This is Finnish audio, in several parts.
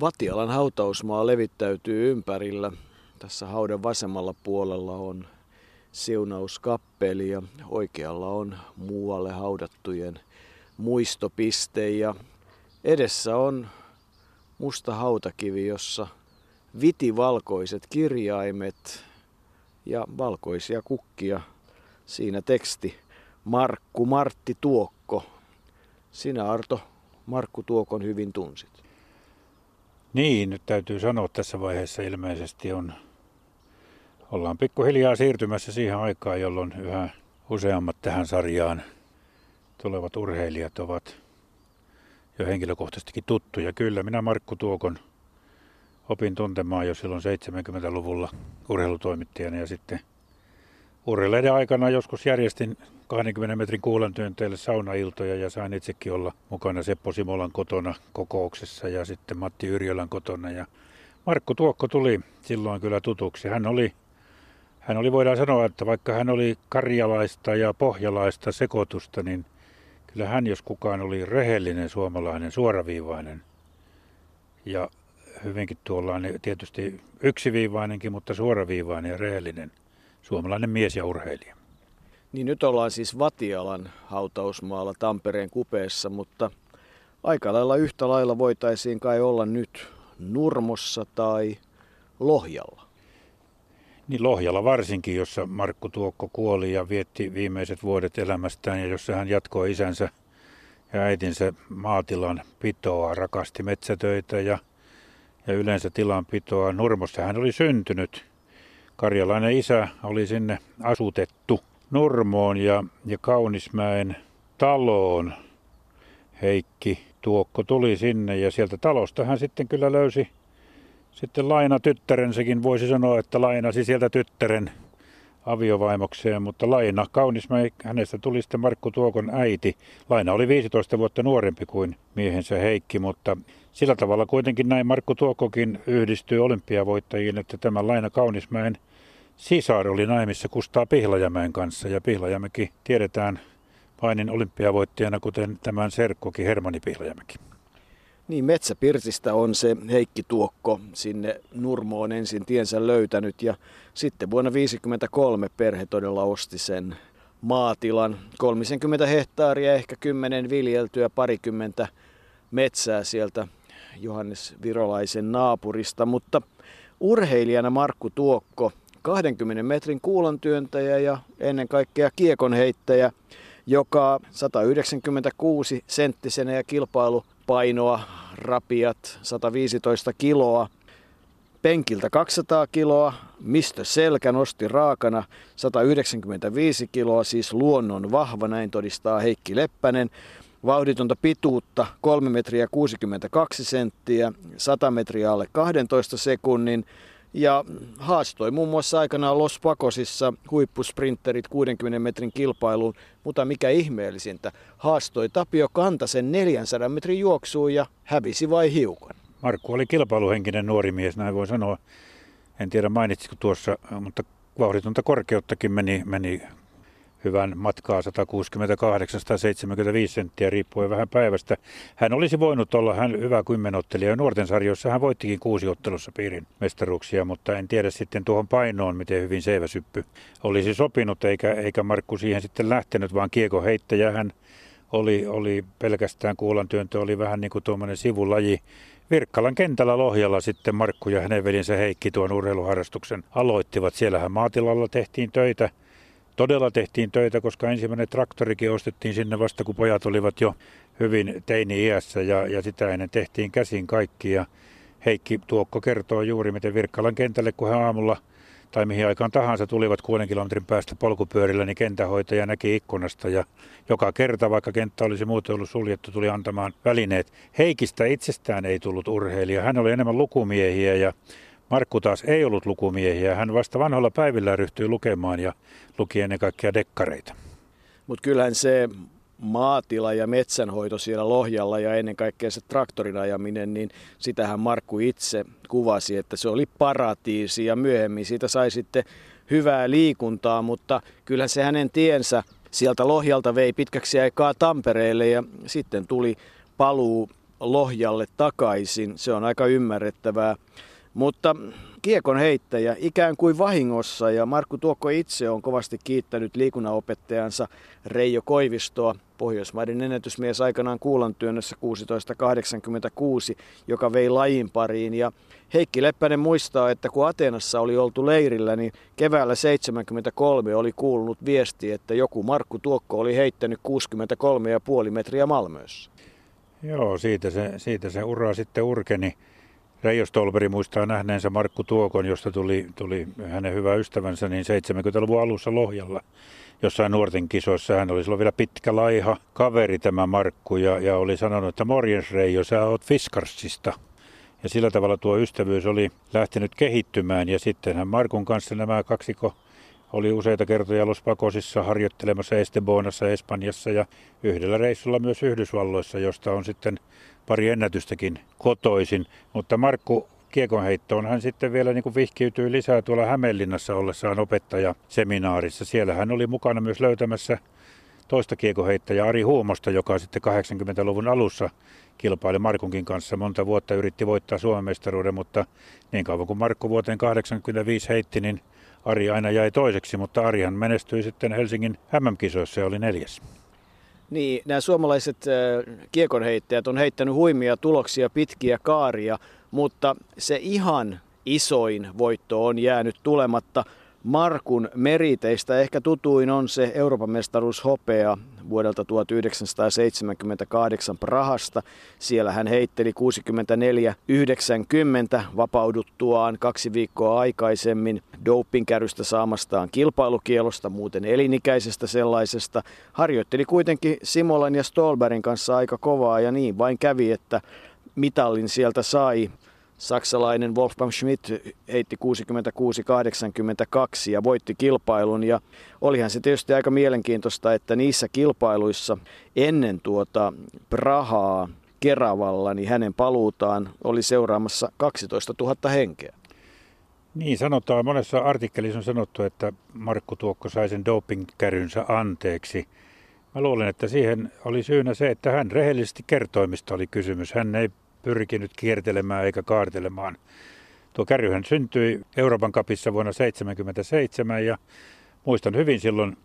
Vatialan hautausmaa levittäytyy ympärillä. Tässä haudan vasemmalla puolella on siunauskappeli ja oikealla on muualle haudattujen muistopiste ja edessä on musta hautakivi, jossa vitivalkoiset kirjaimet ja valkoisia kukkia. Siinä teksti Markku Martti Tuokko. Sinä Arto Markku Tuokon hyvin tunsit. Niin, nyt täytyy sanoa tässä vaiheessa ilmeisesti on, ollaan pikkuhiljaa siirtymässä siihen aikaan, jolloin yhä useammat tähän sarjaan tulevat urheilijat ovat jo henkilökohtaisestikin tuttuja. Kyllä, minä Markku Tuokon opin tuntemaan jo silloin 70-luvulla urheilutoimittajana ja sitten urheileiden aikana joskus järjestin 20 metrin kuulantyönteille saunailtoja ja sain itsekin olla mukana Seppo Simolan kotona kokouksessa ja sitten Matti Yrjölän kotona. Ja Markku Tuokko tuli silloin kyllä tutuksi. Hän oli, hän oli, voidaan sanoa, että vaikka hän oli karjalaista ja pohjalaista sekoitusta, niin kyllä hän jos kukaan oli rehellinen suomalainen, suoraviivainen ja hyvinkin tuollainen tietysti yksiviivainenkin, mutta suoraviivainen ja rehellinen suomalainen mies ja urheilija. Niin nyt ollaan siis Vatialan hautausmaalla Tampereen kupeessa, mutta aika lailla yhtä lailla voitaisiin kai olla nyt Nurmossa tai Lohjalla. Niin Lohjalla varsinkin, jossa Markku Tuokko kuoli ja vietti viimeiset vuodet elämästään ja jossa hän jatkoi isänsä ja äitinsä maatilan pitoa, rakasti metsätöitä ja, ja yleensä tilanpitoa. Nurmossa hän oli syntynyt. Karjalainen isä oli sinne asutettu Nurmoon ja, ja Kaunismäen taloon. Heikki Tuokko tuli sinne ja sieltä talosta hän sitten kyllä löysi sitten Laina tyttärensäkin. Voisi sanoa, että lainasi sieltä tyttären aviovaimokseen, mutta Laina Kaunismäen, hänestä tuli sitten Markku Tuokon äiti. Laina oli 15 vuotta nuorempi kuin miehensä Heikki, mutta sillä tavalla kuitenkin näin Markku Tuokkokin yhdistyy olympiavoittajiin, että tämä Laina Kaunismäen sisar oli naimissa Kustaa Pihlajamäen kanssa ja Pihlajamäki tiedetään painin olympiavoittajana, kuten tämän serkkokin Hermani Pihlajamäki. Niin, Metsäpirtistä on se Heikki Tuokko sinne Nurmoon ensin tiensä löytänyt ja sitten vuonna 1953 perhe todella osti sen maatilan. 30 hehtaaria, ehkä 10 viljeltyä, parikymmentä metsää sieltä Johannes Virolaisen naapurista, mutta urheilijana Markku Tuokko 20 metrin kuulantyöntäjä ja ennen kaikkea kiekonheittäjä, joka 196 senttisenä ja kilpailupainoa rapiat 115 kiloa. Penkiltä 200 kiloa, mistä selkä nosti raakana 195 kiloa, siis luonnon vahva, näin todistaa Heikki Leppänen. Vauhditonta pituutta 3 metriä 62 senttiä, 100 metriä alle 12 sekunnin, ja haastoi muun muassa aikanaan Los Pacosissa huippusprinterit 60 metrin kilpailuun, mutta mikä ihmeellisintä, haastoi Tapio Kantasen 400 metrin juoksuun ja hävisi vai hiukan. Markku oli kilpailuhenkinen nuori mies, näin voi sanoa. En tiedä mainitsiko tuossa, mutta vauhditonta korkeuttakin meni, meni hyvän matkaa 168-175 senttiä riippuen vähän päivästä. Hän olisi voinut olla hän hyvä kymmenottelija. Nuorten sarjoissa hän voittikin kuusi ottelussa piirin mestaruuksia, mutta en tiedä sitten tuohon painoon, miten hyvin seiväsyppy olisi sopinut, eikä, eikä Markku siihen sitten lähtenyt, vaan kieko heittäjä hän oli, oli pelkästään kuulantyöntö, oli vähän niin kuin tuommoinen sivulaji. Virkkalan kentällä Lohjalla sitten Markku ja hänen velinsä Heikki tuon urheiluharrastuksen aloittivat. Siellähän maatilalla tehtiin töitä todella tehtiin töitä, koska ensimmäinen traktorikin ostettiin sinne vasta, kun pojat olivat jo hyvin teini-iässä ja, ja sitä ennen tehtiin käsin kaikki. Ja Heikki Tuokko kertoo juuri, miten Virkkalan kentälle, kun he aamulla tai mihin aikaan tahansa tulivat kuuden kilometrin päästä polkupyörillä, niin kentähoitaja näki ikkunasta ja joka kerta, vaikka kenttä olisi muuten ollut suljettu, tuli antamaan välineet. Heikistä itsestään ei tullut urheilija. Hän oli enemmän lukumiehiä ja Markku taas ei ollut lukumiehiä. Hän vasta vanhoilla päivillä ryhtyi lukemaan ja luki ennen kaikkea dekkareita. Mutta kyllähän se maatila ja metsänhoito siellä Lohjalla ja ennen kaikkea se traktorin ajaminen, niin sitähän Markku itse kuvasi, että se oli paratiisi ja myöhemmin siitä sai sitten hyvää liikuntaa, mutta kyllähän se hänen tiensä sieltä Lohjalta vei pitkäksi aikaa Tampereelle ja sitten tuli paluu Lohjalle takaisin. Se on aika ymmärrettävää. Mutta kiekon heittäjä ikään kuin vahingossa ja Markku Tuokko itse on kovasti kiittänyt liikunnanopettajansa Reijo Koivistoa, Pohjoismaiden ennätysmies aikanaan kuulantyönnössä 1686, joka vei lajin pariin. Ja Heikki Leppänen muistaa, että kun Atenassa oli oltu leirillä, niin keväällä 73 oli kuulunut viesti, että joku Markku Tuokko oli heittänyt 63,5 metriä Malmössä. Joo, siitä se, siitä se ura sitten urkeni. Reijo Stolberi muistaa nähneensä Markku Tuokon, josta tuli, tuli hänen hyvä ystävänsä, niin 70-luvun alussa Lohjalla jossain nuorten kisoissa. Hän oli silloin vielä pitkä laiha kaveri tämä Markku ja, ja oli sanonut, että morjens Reijo, sä oot Fiskarsista. Ja sillä tavalla tuo ystävyys oli lähtenyt kehittymään ja sitten hän Markun kanssa nämä kaksiko oli useita kertoja Los Pacosissa harjoittelemassa Estebonassa Espanjassa ja yhdellä reissulla myös Yhdysvalloissa, josta on sitten pari ennätystäkin kotoisin. Mutta Markku kiekonheittoon hän sitten vielä niin kuin vihkiytyi lisää tuolla Hämeenlinnassa ollessaan opettajaseminaarissa. Siellä hän oli mukana myös löytämässä toista kiekoheittäjää Ari Huumosta, joka sitten 80-luvun alussa kilpaili Markunkin kanssa. Monta vuotta yritti voittaa Suomen mestaruuden, mutta niin kauan kuin Markku vuoteen 85 heitti, niin Ari aina jäi toiseksi, mutta Arihan menestyi sitten Helsingin MM-kisoissa ja oli neljäs. Niin, nämä suomalaiset äh, kiekonheittäjät on heittänyt huimia tuloksia, pitkiä kaaria, mutta se ihan isoin voitto on jäänyt tulematta. Markun meriteistä ehkä tutuin on se Euroopan mestaruus hopea vuodelta 1978 Prahasta. Siellä hän heitteli 64-90 vapauduttuaan kaksi viikkoa aikaisemmin dopingkärystä saamastaan kilpailukielosta, muuten elinikäisestä sellaisesta. Harjoitteli kuitenkin Simolan ja Stolberin kanssa aika kovaa ja niin vain kävi, että mitallin sieltä sai saksalainen Wolfgang Schmidt heitti 66-82 ja voitti kilpailun. Ja olihan se tietysti aika mielenkiintoista, että niissä kilpailuissa ennen tuota Prahaa Keravalla, niin hänen paluutaan oli seuraamassa 12 000 henkeä. Niin sanotaan, monessa artikkelissa on sanottu, että Markku Tuokko sai sen dopingkärynsä anteeksi. Mä luulen, että siihen oli syynä se, että hän rehellisesti kertoi, mistä oli kysymys. Hän ei pyrkinyt kiertelemään eikä kaartelemaan. Tuo kärryhän syntyi Euroopan kapissa vuonna 1977 ja muistan hyvin silloin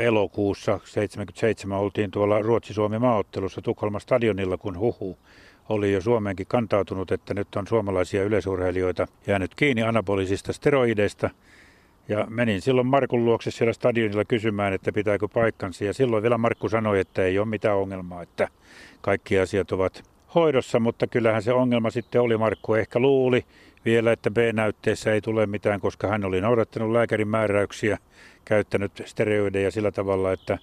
elokuussa 77 oltiin tuolla Ruotsi-Suomi maaottelussa Tukholman stadionilla, kun huhu oli jo Suomeenkin kantautunut, että nyt on suomalaisia yleisurheilijoita jäänyt kiinni anabolisista steroideista. Ja menin silloin Markun luokse siellä stadionilla kysymään, että pitääkö paikkansa. Ja silloin vielä Markku sanoi, että ei ole mitään ongelmaa, että kaikki asiat ovat hoidossa, mutta kyllähän se ongelma sitten oli, Markku ehkä luuli vielä, että B-näytteessä ei tule mitään, koska hän oli noudattanut lääkärin määräyksiä, käyttänyt steroideja sillä tavalla, että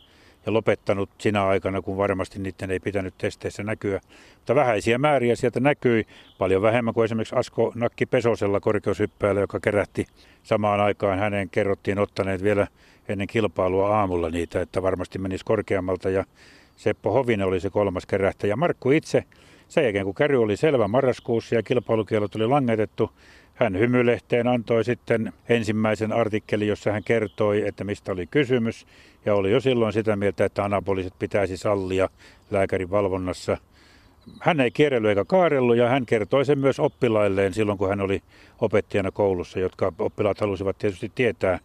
ja lopettanut sinä aikana, kun varmasti niiden ei pitänyt testeissä näkyä. Mutta vähäisiä määriä sieltä näkyi, paljon vähemmän kuin esimerkiksi Asko Nakki Pesosella korkeushyppäällä, joka kerätti samaan aikaan. Hänen kerrottiin ottaneet vielä ennen kilpailua aamulla niitä, että varmasti menisi korkeammalta. Ja Seppo Hovinen oli se kolmas kerähtäjä. Markku itse sen jälkeen kun käry oli selvä marraskuussa ja kilpailukielot oli langetettu, hän hymylehteen antoi sitten ensimmäisen artikkelin, jossa hän kertoi, että mistä oli kysymys. Ja oli jo silloin sitä mieltä, että anapoliset pitäisi sallia lääkärin valvonnassa. Hän ei kierrellyt eikä kaarellut ja hän kertoi sen myös oppilailleen silloin, kun hän oli opettajana koulussa, jotka oppilaat halusivat tietysti tietää,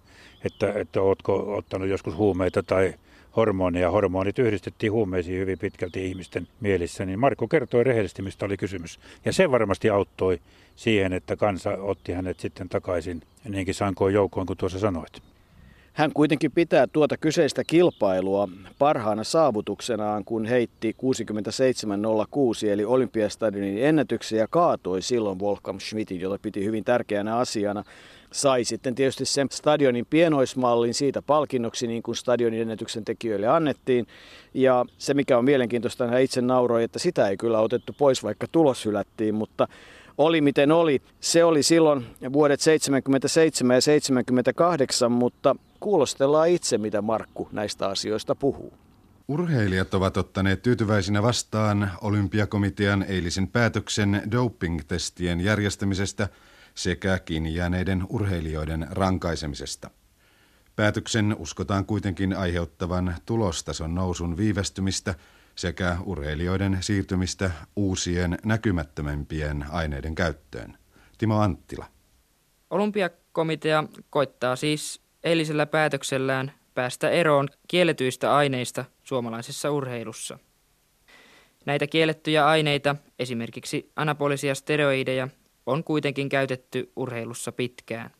että, että oletko ottanut joskus huumeita tai hormoneja. Hormonit yhdistettiin huumeisiin hyvin pitkälti ihmisten mielissä, niin Marko kertoi rehellisesti, mistä oli kysymys. Ja se varmasti auttoi siihen, että kansa otti hänet sitten takaisin niinkin sankoon joukkoon kuin tuossa sanoit. Hän kuitenkin pitää tuota kyseistä kilpailua parhaana saavutuksenaan, kun heitti 67.06 eli Olympiastadionin ennätyksen ja kaatoi silloin Wolfgang Schmidtin, jota piti hyvin tärkeänä asiana sai sitten tietysti sen stadionin pienoismallin siitä palkinnoksi, niin kuin stadionin ennätyksen tekijöille annettiin. Ja se, mikä on mielenkiintoista, hän itse nauroi, että sitä ei kyllä otettu pois, vaikka tulos hylättiin, mutta oli miten oli. Se oli silloin vuodet 77 ja 78, mutta kuulostellaan itse, mitä Markku näistä asioista puhuu. Urheilijat ovat ottaneet tyytyväisinä vastaan olympiakomitean eilisen päätöksen doping-testien järjestämisestä – sekä kiinni jääneiden urheilijoiden rankaisemisesta. Päätöksen uskotaan kuitenkin aiheuttavan tulostason nousun viivästymistä, sekä urheilijoiden siirtymistä uusien näkymättömämpien aineiden käyttöön. Timo Anttila. Olympiakomitea koittaa siis eilisellä päätöksellään päästä eroon kielletyistä aineista suomalaisessa urheilussa. Näitä kiellettyjä aineita, esimerkiksi anabolisia steroideja, on kuitenkin käytetty urheilussa pitkään.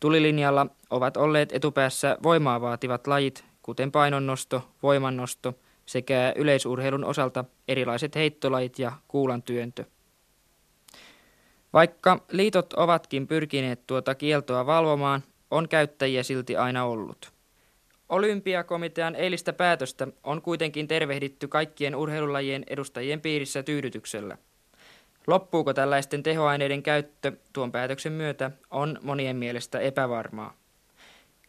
Tulilinjalla ovat olleet etupäässä voimaa vaativat lajit, kuten painonnosto, voimannosto sekä yleisurheilun osalta erilaiset heittolajit ja kuulantyöntö. Vaikka liitot ovatkin pyrkineet tuota kieltoa valvomaan, on käyttäjiä silti aina ollut. Olympiakomitean eilistä päätöstä on kuitenkin tervehditty kaikkien urheilulajien edustajien piirissä tyydytyksellä. Loppuuko tällaisten tehoaineiden käyttö tuon päätöksen myötä on monien mielestä epävarmaa.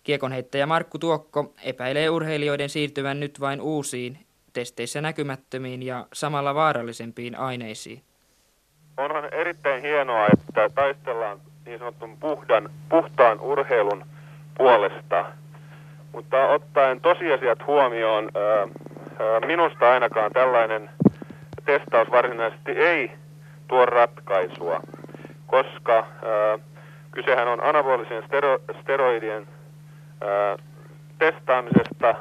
Kiekonheittäjä Markku Tuokko epäilee urheilijoiden siirtyvän nyt vain uusiin, testeissä näkymättömiin ja samalla vaarallisempiin aineisiin. Onhan erittäin hienoa, että taistellaan niin sanotun puhdan, puhtaan urheilun puolesta. Mutta ottaen tosiasiat huomioon, minusta ainakaan tällainen testaus varsinaisesti ei tuo ratkaisua, koska kysehän on anabolisen steroidien testaamisesta,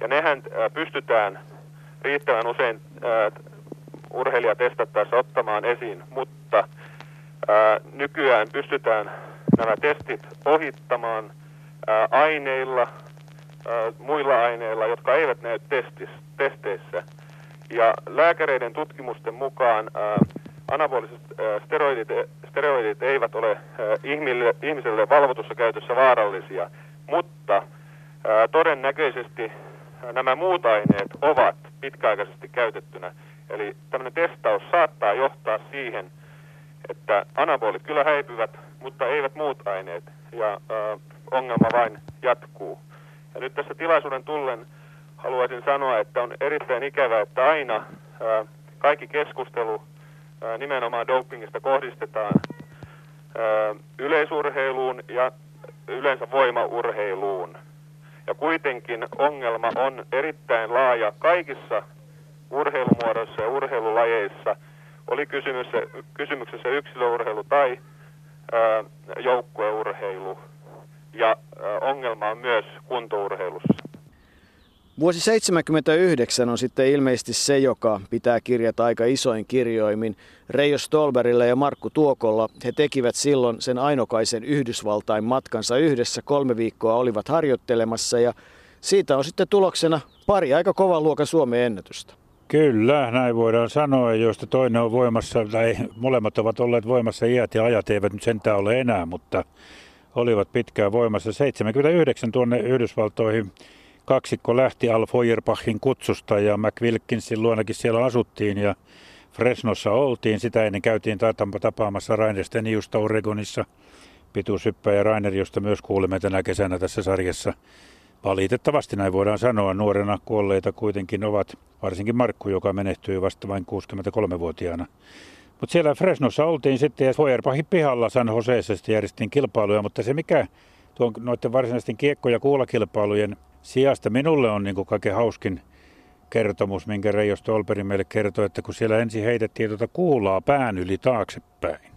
ja nehän pystytään riittävän usein urheilija testattaessa ottamaan esiin, mutta nykyään pystytään nämä testit ohittamaan aineilla, muilla aineilla, jotka eivät näy testis, testeissä. Ja lääkäreiden tutkimusten mukaan anaboliset steroidit, steroidit eivät ole ihmille, ihmiselle valvotussa käytössä vaarallisia, mutta todennäköisesti nämä muut aineet ovat pitkäaikaisesti käytettynä. Eli tämmöinen testaus saattaa johtaa siihen, että anabolit kyllä häipyvät, mutta eivät muut aineet, ja äh, ongelma vain jatkuu. Ja nyt tässä tilaisuuden tullen haluaisin sanoa, että on erittäin ikävää, että aina ää, kaikki keskustelu ää, nimenomaan dopingista kohdistetaan ää, yleisurheiluun ja yleensä voimaurheiluun. Ja kuitenkin ongelma on erittäin laaja kaikissa urheilumuodoissa ja urheilulajeissa, oli kysymyksessä, kysymyksessä yksilöurheilu tai ää, joukkueurheilu ja ongelma on myös kuntourheilussa. Vuosi 1979 on sitten ilmeisesti se, joka pitää kirjata aika isoin kirjoimin. Reijo Stolberille ja Markku Tuokolla he tekivät silloin sen ainokaisen Yhdysvaltain matkansa yhdessä. Kolme viikkoa olivat harjoittelemassa ja siitä on sitten tuloksena pari aika kovan luokan Suomen ennätystä. Kyllä, näin voidaan sanoa, joista toinen on voimassa, tai molemmat ovat olleet voimassa iät ja ajat eivät nyt sentään ole enää, mutta olivat pitkään voimassa. 79 tuonne Yhdysvaltoihin kaksikko lähti Al Feuerbachin kutsusta ja McWilkinsin luonakin siellä asuttiin ja Fresnossa oltiin. Sitä ennen käytiin tapaamassa Rainer Steniusta Oregonissa. Pituushyppäjä Rainer, josta myös kuulemme tänä kesänä tässä sarjassa. Valitettavasti näin voidaan sanoa. Nuorena kuolleita kuitenkin ovat, varsinkin Markku, joka menehtyi vasta vain 63-vuotiaana. Mutta siellä Fresnossa oltiin sitten ja Feuerbachin pihalla San Joseessa järjestettiin kilpailuja, mutta se mikä tuon noiden varsinaisten kiekko- ja kuulakilpailujen sijasta minulle on niin kaiken hauskin kertomus, minkä Reijo Stolperi meille kertoi, että kun siellä ensin heitettiin tuota kuulaa pään yli taaksepäin.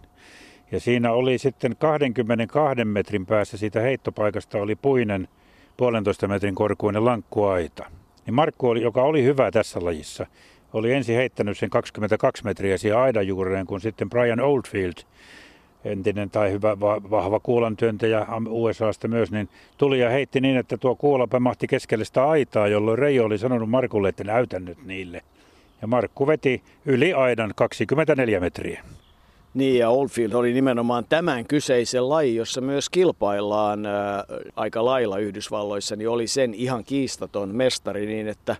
Ja siinä oli sitten 22 metrin päässä siitä heittopaikasta oli puinen puolentoista metrin korkuinen lankkuaita. Niin Markku, oli, joka oli hyvä tässä lajissa, oli ensin heittänyt sen 22 metriä siihen aidan juureen, kun sitten Brian Oldfield, entinen tai hyvä vahva kuulantyöntäjä USAsta myös, niin tuli ja heitti niin, että tuo kuula pamahti keskelle sitä aitaa, jolloin Reijo oli sanonut Markulle, että näytän nyt niille. Ja Markku veti yli aidan 24 metriä. Niin, ja Oldfield oli nimenomaan tämän kyseisen laji, jossa myös kilpaillaan ää, aika lailla Yhdysvalloissa, niin oli sen ihan kiistaton mestari niin, että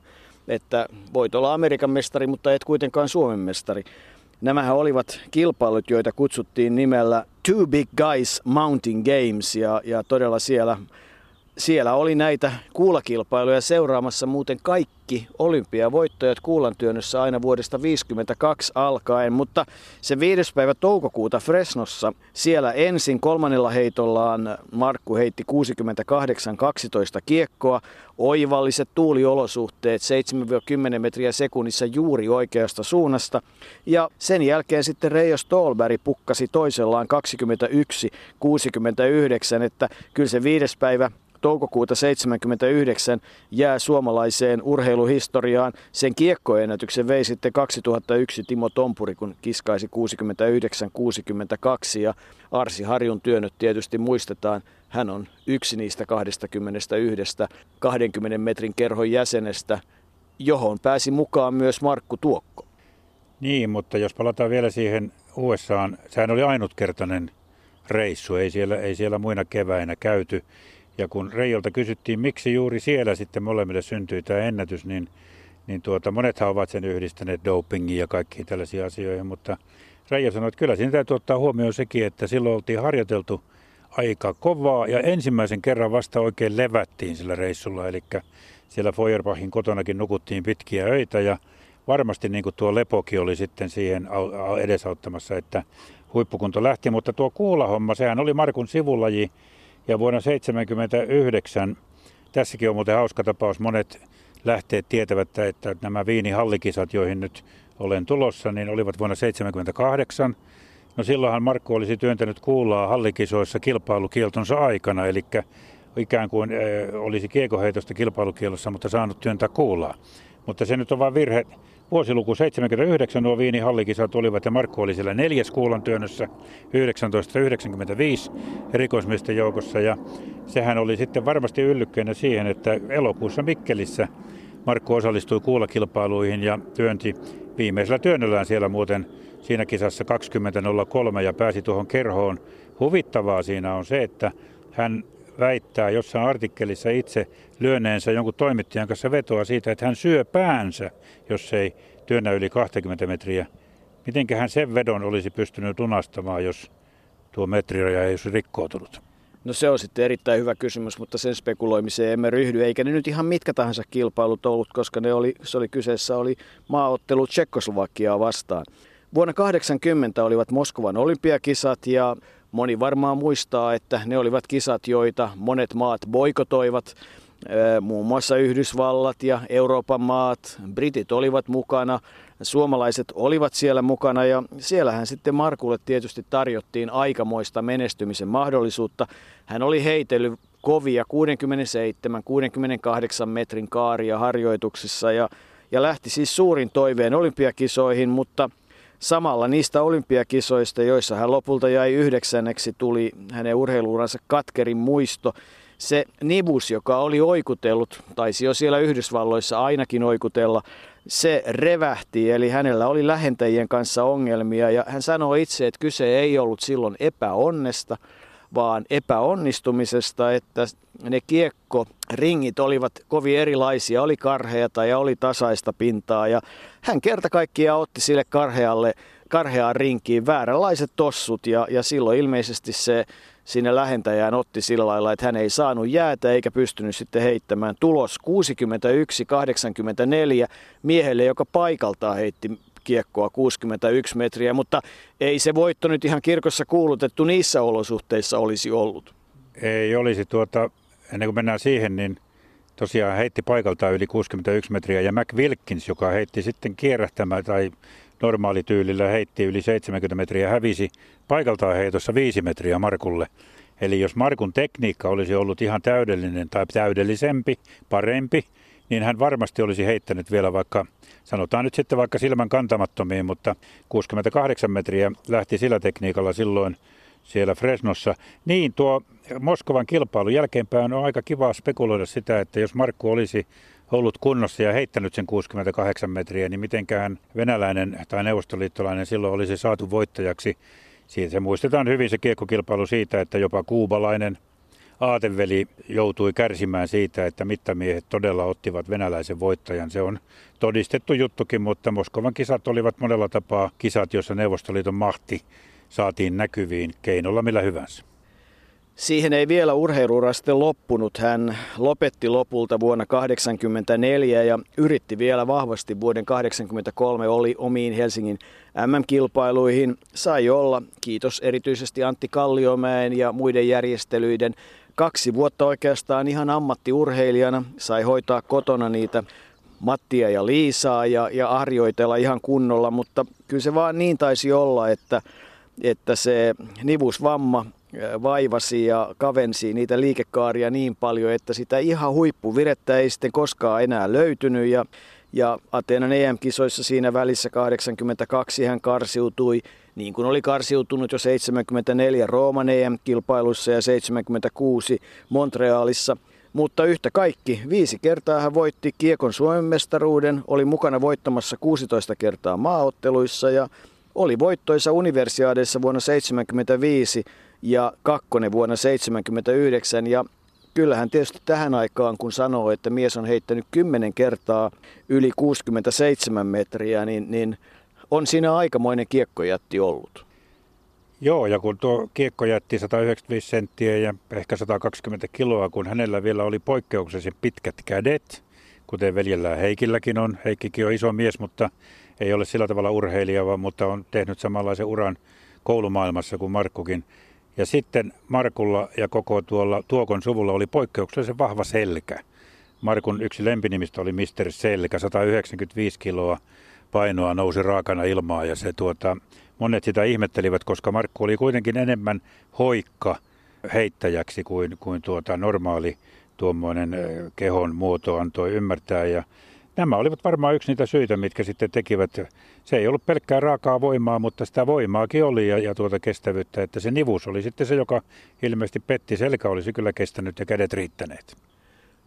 että voit olla Amerikan mestari, mutta et kuitenkaan Suomen mestari. Nämähän olivat kilpailut, joita kutsuttiin nimellä Two Big Guys Mountain Games ja, ja todella siellä siellä oli näitä kuulakilpailuja seuraamassa muuten kaikki olympiavoittajat kuulantyönnössä aina vuodesta 1952 alkaen, mutta se viides päivä toukokuuta Fresnossa siellä ensin kolmannella heitollaan Markku heitti 68-12 kiekkoa, oivalliset tuuliolosuhteet 7-10 metriä sekunnissa juuri oikeasta suunnasta. Ja sen jälkeen sitten Reijo Stolberg pukkasi toisellaan 21-69, että kyllä se viides päivä toukokuuta 79 jää suomalaiseen urheiluhistoriaan. Sen kiekkoennätyksen vei sitten 2001 Timo Tompuri, kun kiskaisi 69-62 ja Arsi Harjun työnnöt tietysti muistetaan. Hän on yksi niistä 21 20 metrin kerhon jäsenestä, johon pääsi mukaan myös Markku Tuokko. Niin, mutta jos palataan vielä siihen USAan, sehän oli ainutkertainen reissu, ei siellä, ei siellä muina keväinä käyty. Ja kun Reijolta kysyttiin, miksi juuri siellä sitten molemmille syntyi tämä ennätys, niin, niin tuota, monethan ovat sen yhdistäneet dopingiin ja kaikkiin tällaisiin asioihin, mutta Reijo sanoi, että kyllä siinä täytyy ottaa huomioon sekin, että silloin oltiin harjoiteltu aika kovaa ja ensimmäisen kerran vasta oikein levättiin sillä reissulla, eli siellä Feuerbachin kotonakin nukuttiin pitkiä öitä ja varmasti niin kuin tuo lepoki oli sitten siihen edesauttamassa, että huippukunto lähti, mutta tuo kuulahomma, sehän oli Markun sivulaji, ja vuonna 1979, tässäkin on muuten hauska tapaus, monet lähteet tietävät, että nämä viinihallikisat, joihin nyt olen tulossa, niin olivat vuonna 1978. No silloinhan Markku olisi työntänyt kuulaa hallikisoissa kilpailukieltonsa aikana, eli ikään kuin olisi kiekoheitosta kilpailukielossa, mutta saanut työntää kuulaa. Mutta se nyt on vain virhe Vuosiluku 79 nuo Viinin hallikisat olivat ja Markku oli siellä neljäs kuulan työnnössä 1995 erikoismiesten joukossa ja sehän oli sitten varmasti yllykkeenä siihen, että elokuussa Mikkelissä Markku osallistui kuulakilpailuihin ja työnti viimeisellä työnnöllään siellä muuten siinä kisassa 20.03 ja pääsi tuohon kerhoon. Huvittavaa siinä on se, että hän väittää jossain artikkelissa itse lyöneensä jonkun toimittajan kanssa vetoa siitä, että hän syö päänsä, jos ei työnnä yli 20 metriä. Mitenkä hän sen vedon olisi pystynyt lunastamaan, jos tuo metriraja ei olisi rikkoutunut? No se on sitten erittäin hyvä kysymys, mutta sen spekuloimiseen emme ryhdy, eikä ne nyt ihan mitkä tahansa kilpailut ollut, koska ne oli, se oli kyseessä oli maaottelu Tsekkoslovakiaa vastaan. Vuonna 80 olivat Moskovan olympiakisat ja Moni varmaan muistaa, että ne olivat kisat, joita monet maat boikotoivat. Muun muassa Yhdysvallat ja Euroopan maat, britit olivat mukana, suomalaiset olivat siellä mukana ja siellähän sitten Markulle tietysti tarjottiin aikamoista menestymisen mahdollisuutta. Hän oli heitellyt kovia 67-68 metrin kaaria harjoituksissa ja, ja lähti siis suurin toiveen olympiakisoihin, mutta – Samalla niistä olympiakisoista, joissa hän lopulta jäi yhdeksänneksi, tuli hänen urheiluuransa katkerin muisto. Se Nibus, joka oli oikutellut, taisi jo siellä Yhdysvalloissa ainakin oikutella, se revähti, eli hänellä oli lähentäjien kanssa ongelmia ja hän sanoi itse, että kyse ei ollut silloin epäonnesta, vaan epäonnistumisesta, että ne kiekkoringit olivat kovin erilaisia, oli karheata ja oli tasaista pintaa ja hän kerta kaikkiaan otti sille karhealle, karheaan rinkiin vääränlaiset tossut ja, ja silloin ilmeisesti se sinne lähentäjään otti sillä lailla, että hän ei saanut jäätä eikä pystynyt sitten heittämään. Tulos 61-84 miehelle, joka paikaltaan heitti kiekkoa 61 metriä, mutta ei se voitto nyt ihan kirkossa kuulutettu niissä olosuhteissa olisi ollut. Ei olisi tuota, ennen kuin mennään siihen, niin tosiaan heitti paikaltaan yli 61 metriä ja Mac Wilkins, joka heitti sitten kierrähtämään tai normaalityylillä heitti yli 70 metriä hävisi paikaltaan heitossa 5 metriä Markulle. Eli jos Markun tekniikka olisi ollut ihan täydellinen tai täydellisempi, parempi, niin hän varmasti olisi heittänyt vielä vaikka, sanotaan nyt sitten vaikka silmän kantamattomiin, mutta 68 metriä lähti sillä tekniikalla silloin siellä Fresnossa. Niin, tuo Moskovan kilpailun jälkeenpäin on aika kiva spekuloida sitä, että jos Markku olisi ollut kunnossa ja heittänyt sen 68 metriä, niin mitenkään venäläinen tai neuvostoliittolainen silloin olisi saatu voittajaksi. Siitä se muistetaan hyvin se kiekkokilpailu siitä, että jopa kuubalainen aateveli joutui kärsimään siitä, että mittamiehet todella ottivat venäläisen voittajan. Se on todistettu juttukin, mutta Moskovan kisat olivat monella tapaa kisat, joissa Neuvostoliiton mahti saatiin näkyviin keinolla millä hyvänsä. Siihen ei vielä urheiluura sitten loppunut. Hän lopetti lopulta vuonna 1984 ja yritti vielä vahvasti vuoden 1983 oli omiin Helsingin MM-kilpailuihin. Sai olla, kiitos erityisesti Antti Kalliomäen ja muiden järjestelyiden, kaksi vuotta oikeastaan ihan ammattiurheilijana. Sai hoitaa kotona niitä Mattia ja Liisaa ja, ja harjoitella ihan kunnolla, mutta kyllä se vaan niin taisi olla, että, että se nivusvamma vaivasi ja kavensi niitä liikekaaria niin paljon, että sitä ihan huippuvirettä ei sitten koskaan enää löytynyt. Ja, ja Ateenan EM-kisoissa siinä välissä 82 hän karsiutui, niin kuin oli karsiutunut jo 74 Rooman EM-kilpailussa ja 76 Montrealissa. Mutta yhtä kaikki, viisi kertaa hän voitti Kiekon Suomen mestaruuden, oli mukana voittamassa 16 kertaa maaotteluissa ja oli voittoisa universiaadeissa vuonna 1975 ja kakkonen vuonna 1979 ja kyllähän tietysti tähän aikaan, kun sanoo, että mies on heittänyt kymmenen kertaa yli 67 metriä, niin, niin on siinä aikamoinen kiekkojätti ollut. Joo, ja kun tuo kiekko jätti 195 senttiä ja ehkä 120 kiloa, kun hänellä vielä oli poikkeuksellisen pitkät kädet, kuten veljellään Heikilläkin on. Heikkikin on iso mies, mutta ei ole sillä tavalla urheilija, mutta on tehnyt samanlaisen uran koulumaailmassa kuin Markkukin. Ja sitten Markulla ja koko tuolla Tuokon suvulla oli poikkeuksellisen vahva selkä. Markun yksi lempinimistä oli Mister Selkä, 195 kiloa painoa nousi raakana ilmaa ja se tuota, monet sitä ihmettelivät, koska Markku oli kuitenkin enemmän hoikka heittäjäksi kuin, kuin tuota normaali tuommoinen kehon muoto antoi ymmärtää. Ja Nämä olivat varmaan yksi niitä syitä, mitkä sitten tekivät, se ei ollut pelkkää raakaa voimaa, mutta sitä voimaakin oli ja, ja tuota kestävyyttä, että se nivus oli sitten se, joka ilmeisesti petti, selkä olisi kyllä kestänyt ja kädet riittäneet.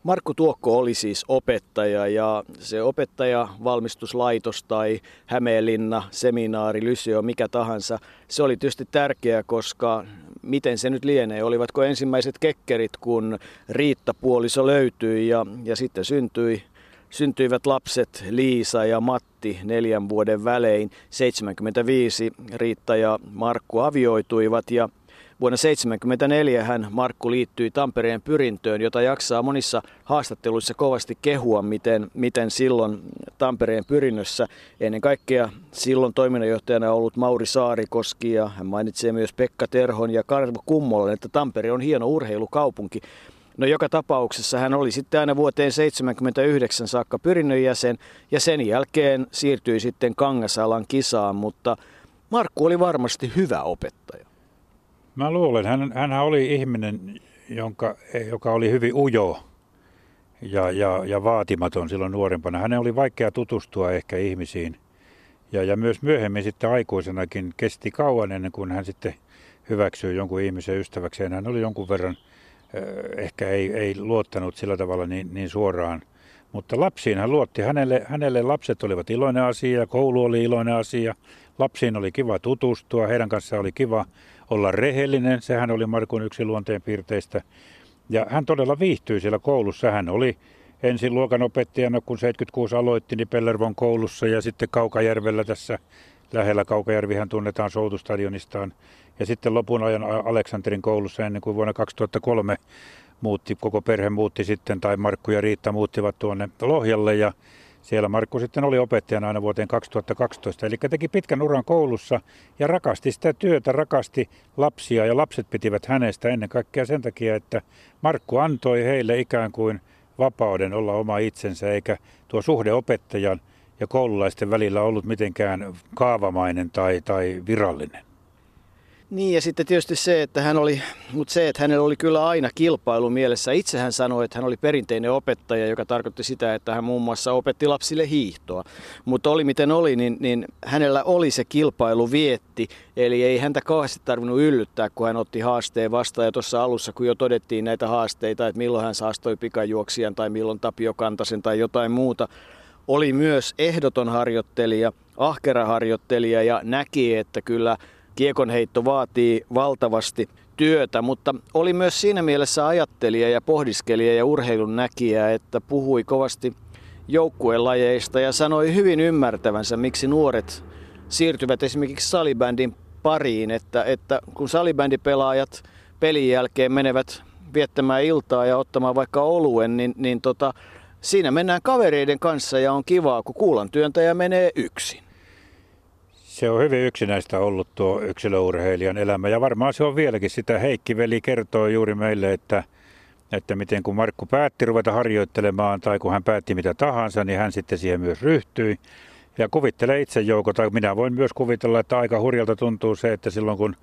Markku Tuokko oli siis opettaja ja se opettaja, valmistuslaitos tai Hämeenlinna, seminaari, lysio, mikä tahansa, se oli tietysti tärkeää, koska miten se nyt lienee, olivatko ensimmäiset kekkerit, kun Riitta-puoliso löytyi ja, ja sitten syntyi syntyivät lapset Liisa ja Matti neljän vuoden välein. 75 Riitta ja Markku avioituivat ja Vuonna 1974 hän Markku liittyi Tampereen pyrintöön, jota jaksaa monissa haastatteluissa kovasti kehua, miten, miten silloin Tampereen pyrinnössä ennen kaikkea silloin toiminnanjohtajana ollut Mauri Saarikoski ja hän mainitsee myös Pekka Terhon ja Karvo Kummolan, että Tampere on hieno urheilukaupunki. No joka tapauksessa hän oli sitten aina vuoteen 79 saakka pyrinnön jäsen ja sen jälkeen siirtyi sitten Kangasalan kisaan, mutta Markku oli varmasti hyvä opettaja. Mä luulen, hän, hän oli ihminen, jonka, joka oli hyvin ujo ja, ja, ja vaatimaton silloin nuorempana. Hänen oli vaikea tutustua ehkä ihmisiin. Ja, ja myös myöhemmin sitten aikuisenakin kesti kauan ennen kuin hän sitten hyväksyi jonkun ihmisen ystäväkseen. Hän oli jonkun verran ehkä ei, ei luottanut sillä tavalla niin, niin suoraan. Mutta lapsiin hän luotti. Hänelle, hänelle lapset olivat iloinen asia, koulu oli iloinen asia. Lapsiin oli kiva tutustua, heidän kanssaan oli kiva olla rehellinen. Sehän oli Markun yksi luonteen piirteistä. Ja hän todella viihtyi siellä koulussa. Hän oli ensin luokanopettajana, kun 76 aloitti, niin Pellervon koulussa ja sitten Kaukajärvellä tässä lähellä Kaukajärvihän tunnetaan Soutustadionistaan ja sitten lopun ajan Aleksanterin koulussa ennen kuin vuonna 2003 muutti, koko perhe muutti sitten, tai Markku ja Riitta muuttivat tuonne Lohjalle ja siellä Markku sitten oli opettajana aina vuoteen 2012, eli teki pitkän uran koulussa ja rakasti sitä työtä, rakasti lapsia ja lapset pitivät hänestä ennen kaikkea sen takia, että Markku antoi heille ikään kuin vapauden olla oma itsensä, eikä tuo suhde opettajan ja koululaisten välillä ollut mitenkään kaavamainen tai, tai virallinen. Niin ja sitten tietysti se, että hän oli, mutta se, että hänellä oli kyllä aina kilpailu mielessä. Itse hän sanoi, että hän oli perinteinen opettaja, joka tarkoitti sitä, että hän muun muassa opetti lapsille hiihtoa. Mutta oli miten oli, niin, niin hänellä oli se kilpailu vietti, eli ei häntä kauheasti tarvinnut yllyttää, kun hän otti haasteen vastaan. Ja tuossa alussa, kun jo todettiin näitä haasteita, että milloin hän saastoi pikajuoksijan tai milloin Tapio Kantasen tai jotain muuta, oli myös ehdoton harjoittelija, ahkera harjoittelija ja näki, että kyllä – Kiekonheitto vaatii valtavasti työtä, mutta oli myös siinä mielessä ajattelija ja pohdiskelija ja urheilun näkijä, että puhui kovasti joukkuelajeista ja sanoi hyvin ymmärtävänsä, miksi nuoret siirtyvät esimerkiksi salibändin pariin, että, että kun salibändipelaajat pelin jälkeen menevät viettämään iltaa ja ottamaan vaikka oluen, niin, niin tota, siinä mennään kavereiden kanssa ja on kivaa, kun kuulan työntäjä menee yksin. Se on hyvin yksinäistä ollut tuo yksilöurheilijan elämä ja varmaan se on vieläkin sitä. Heikki veli kertoo juuri meille, että, että miten kun Markku päätti ruveta harjoittelemaan tai kun hän päätti mitä tahansa, niin hän sitten siihen myös ryhtyi. Ja kuvittelee itse Jouko, tai minä voin myös kuvitella, että aika hurjalta tuntuu se, että silloin kun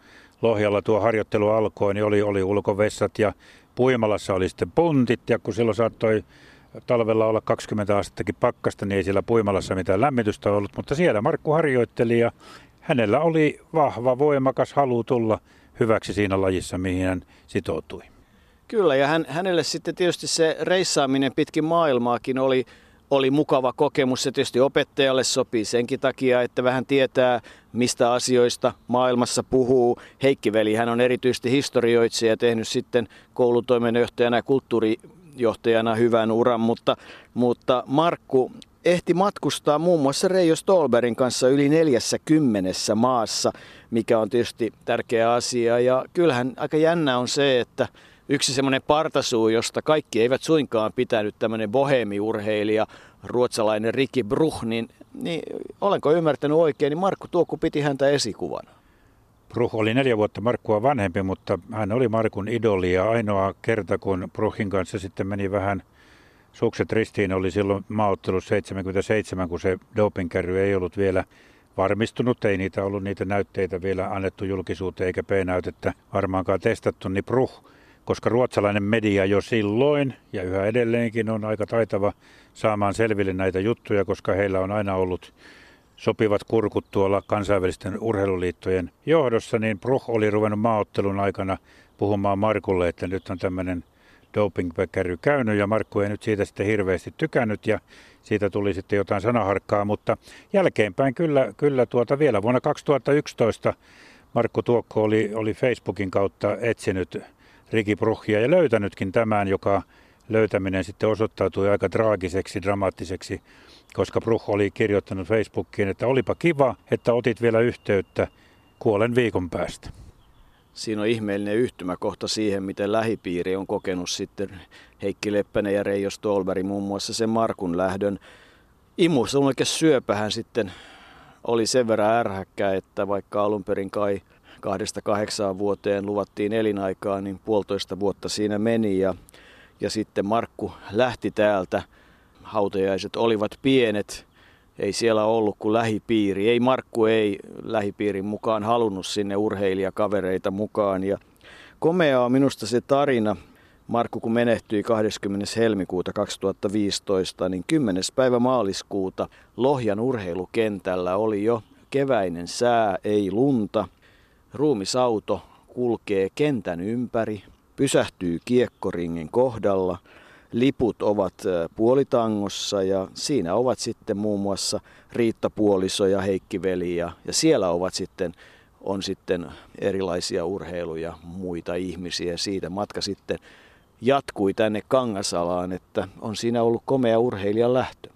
Lohjalla tuo harjoittelu alkoi, niin oli, oli ulkovessat ja Puimalassa oli sitten puntit ja kun silloin saattoi talvella olla 20 astettakin pakkasta, niin ei siellä Puimalassa mitään lämmitystä ollut, mutta siellä Markku harjoitteli ja hänellä oli vahva, voimakas halu tulla hyväksi siinä lajissa, mihin hän sitoutui. Kyllä, ja hän, hänelle sitten tietysti se reissaaminen pitkin maailmaakin oli oli mukava kokemus. Se tietysti opettajalle sopii senkin takia, että vähän tietää, mistä asioista maailmassa puhuu. Heikki Veli, hän on erityisesti historioitsija ja tehnyt sitten koulutoimenjohtajana ja kulttuurijohtajana hyvän uran, mutta, mutta Markku ehti matkustaa muun muassa Reijo Stolberin kanssa yli 40 maassa, mikä on tietysti tärkeä asia. Ja kyllähän aika jännä on se, että yksi semmoinen partasuu, josta kaikki eivät suinkaan pitänyt tämmöinen bohemiurheilija, ruotsalainen Ricky Bruch, niin, niin olenko ymmärtänyt oikein, niin Markku Tuokku piti häntä esikuvana. Bruch oli neljä vuotta Markkua vanhempi, mutta hän oli Markun idoli ja ainoa kerta, kun Bruchin kanssa sitten meni vähän sukset ristiin, oli silloin maaottelussa 77, kun se dopingkärry ei ollut vielä varmistunut, ei niitä ollut niitä näytteitä vielä annettu julkisuuteen eikä P-näytettä varmaankaan testattu, niin Bruch koska ruotsalainen media jo silloin ja yhä edelleenkin on aika taitava saamaan selville näitä juttuja, koska heillä on aina ollut sopivat kurkut tuolla kansainvälisten urheiluliittojen johdossa, niin Bruch oli ruvennut maaottelun aikana puhumaan Markulle, että nyt on tämmöinen dopingpäkkäry käynyt ja Markku ei nyt siitä sitten hirveästi tykännyt ja siitä tuli sitten jotain sanaharkkaa, mutta jälkeenpäin kyllä, kyllä tuota vielä. Vuonna 2011 Markku Tuokko oli, oli Facebookin kautta etsinyt Riki Bruchia ja löytänytkin tämän, joka löytäminen sitten osoittautui aika traagiseksi, dramaattiseksi, koska Bruch oli kirjoittanut Facebookiin, että olipa kiva, että otit vielä yhteyttä kuolen viikon päästä. Siinä on ihmeellinen yhtymäkohta siihen, miten lähipiiri on kokenut sitten Heikki Leppänen ja Reijo Stolberg muun muassa sen Markun lähdön. syöpähän sitten oli sen verran ärhäkkä, että vaikka alun perin kai kahdesta kahdeksaan vuoteen luvattiin elinaikaa, niin puolitoista vuotta siinä meni ja, ja sitten Markku lähti täältä. Hautajaiset olivat pienet, ei siellä ollut kuin lähipiiri. Ei Markku ei lähipiirin mukaan halunnut sinne urheilijakavereita mukaan ja komeaa on minusta se tarina, Markku kun menehtyi 20. helmikuuta 2015, niin 10. päivä maaliskuuta Lohjan urheilukentällä oli jo keväinen sää, ei lunta. Ruumisauto kulkee kentän ympäri, pysähtyy kiekkoringin kohdalla, liput ovat puolitangossa ja siinä ovat sitten muun muassa Riitta Puoliso ja Heikki Veli ja, ja siellä ovat sitten on sitten erilaisia urheiluja, muita ihmisiä. Siitä matka sitten jatkui tänne Kangasalaan, että on siinä ollut komea urheilijan lähtö.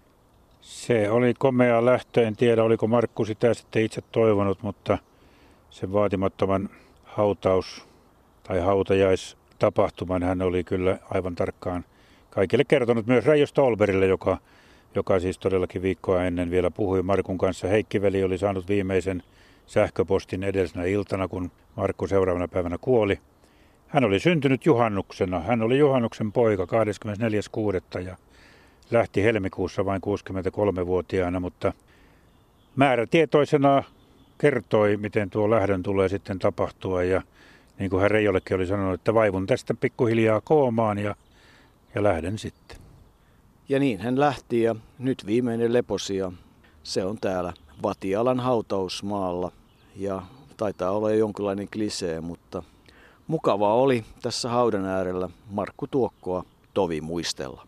Se oli komea lähtö. En tiedä, oliko Markku sitä sitten itse toivonut, mutta sen vaatimattoman hautaus- tai hautajaistapahtuman hän oli kyllä aivan tarkkaan kaikille kertonut myös Reijo Stolberille, joka, joka siis todellakin viikkoa ennen vielä puhui Markun kanssa. Heikki Veli oli saanut viimeisen sähköpostin edellisenä iltana, kun Markku seuraavana päivänä kuoli. Hän oli syntynyt juhannuksena. Hän oli juhannuksen poika 24.6. ja lähti helmikuussa vain 63-vuotiaana, mutta määrätietoisena kertoi, miten tuo lähdön tulee sitten tapahtua ja niin kuin hän Reijollekin oli sanonut, että vaivun tästä pikkuhiljaa koomaan ja, ja lähden sitten. Ja niin hän lähti ja nyt viimeinen leposia, se on täällä Vatialan hautausmaalla ja taitaa olla jonkinlainen klisee, mutta mukavaa oli tässä haudan äärellä Markku Tuokkoa tovi muistella.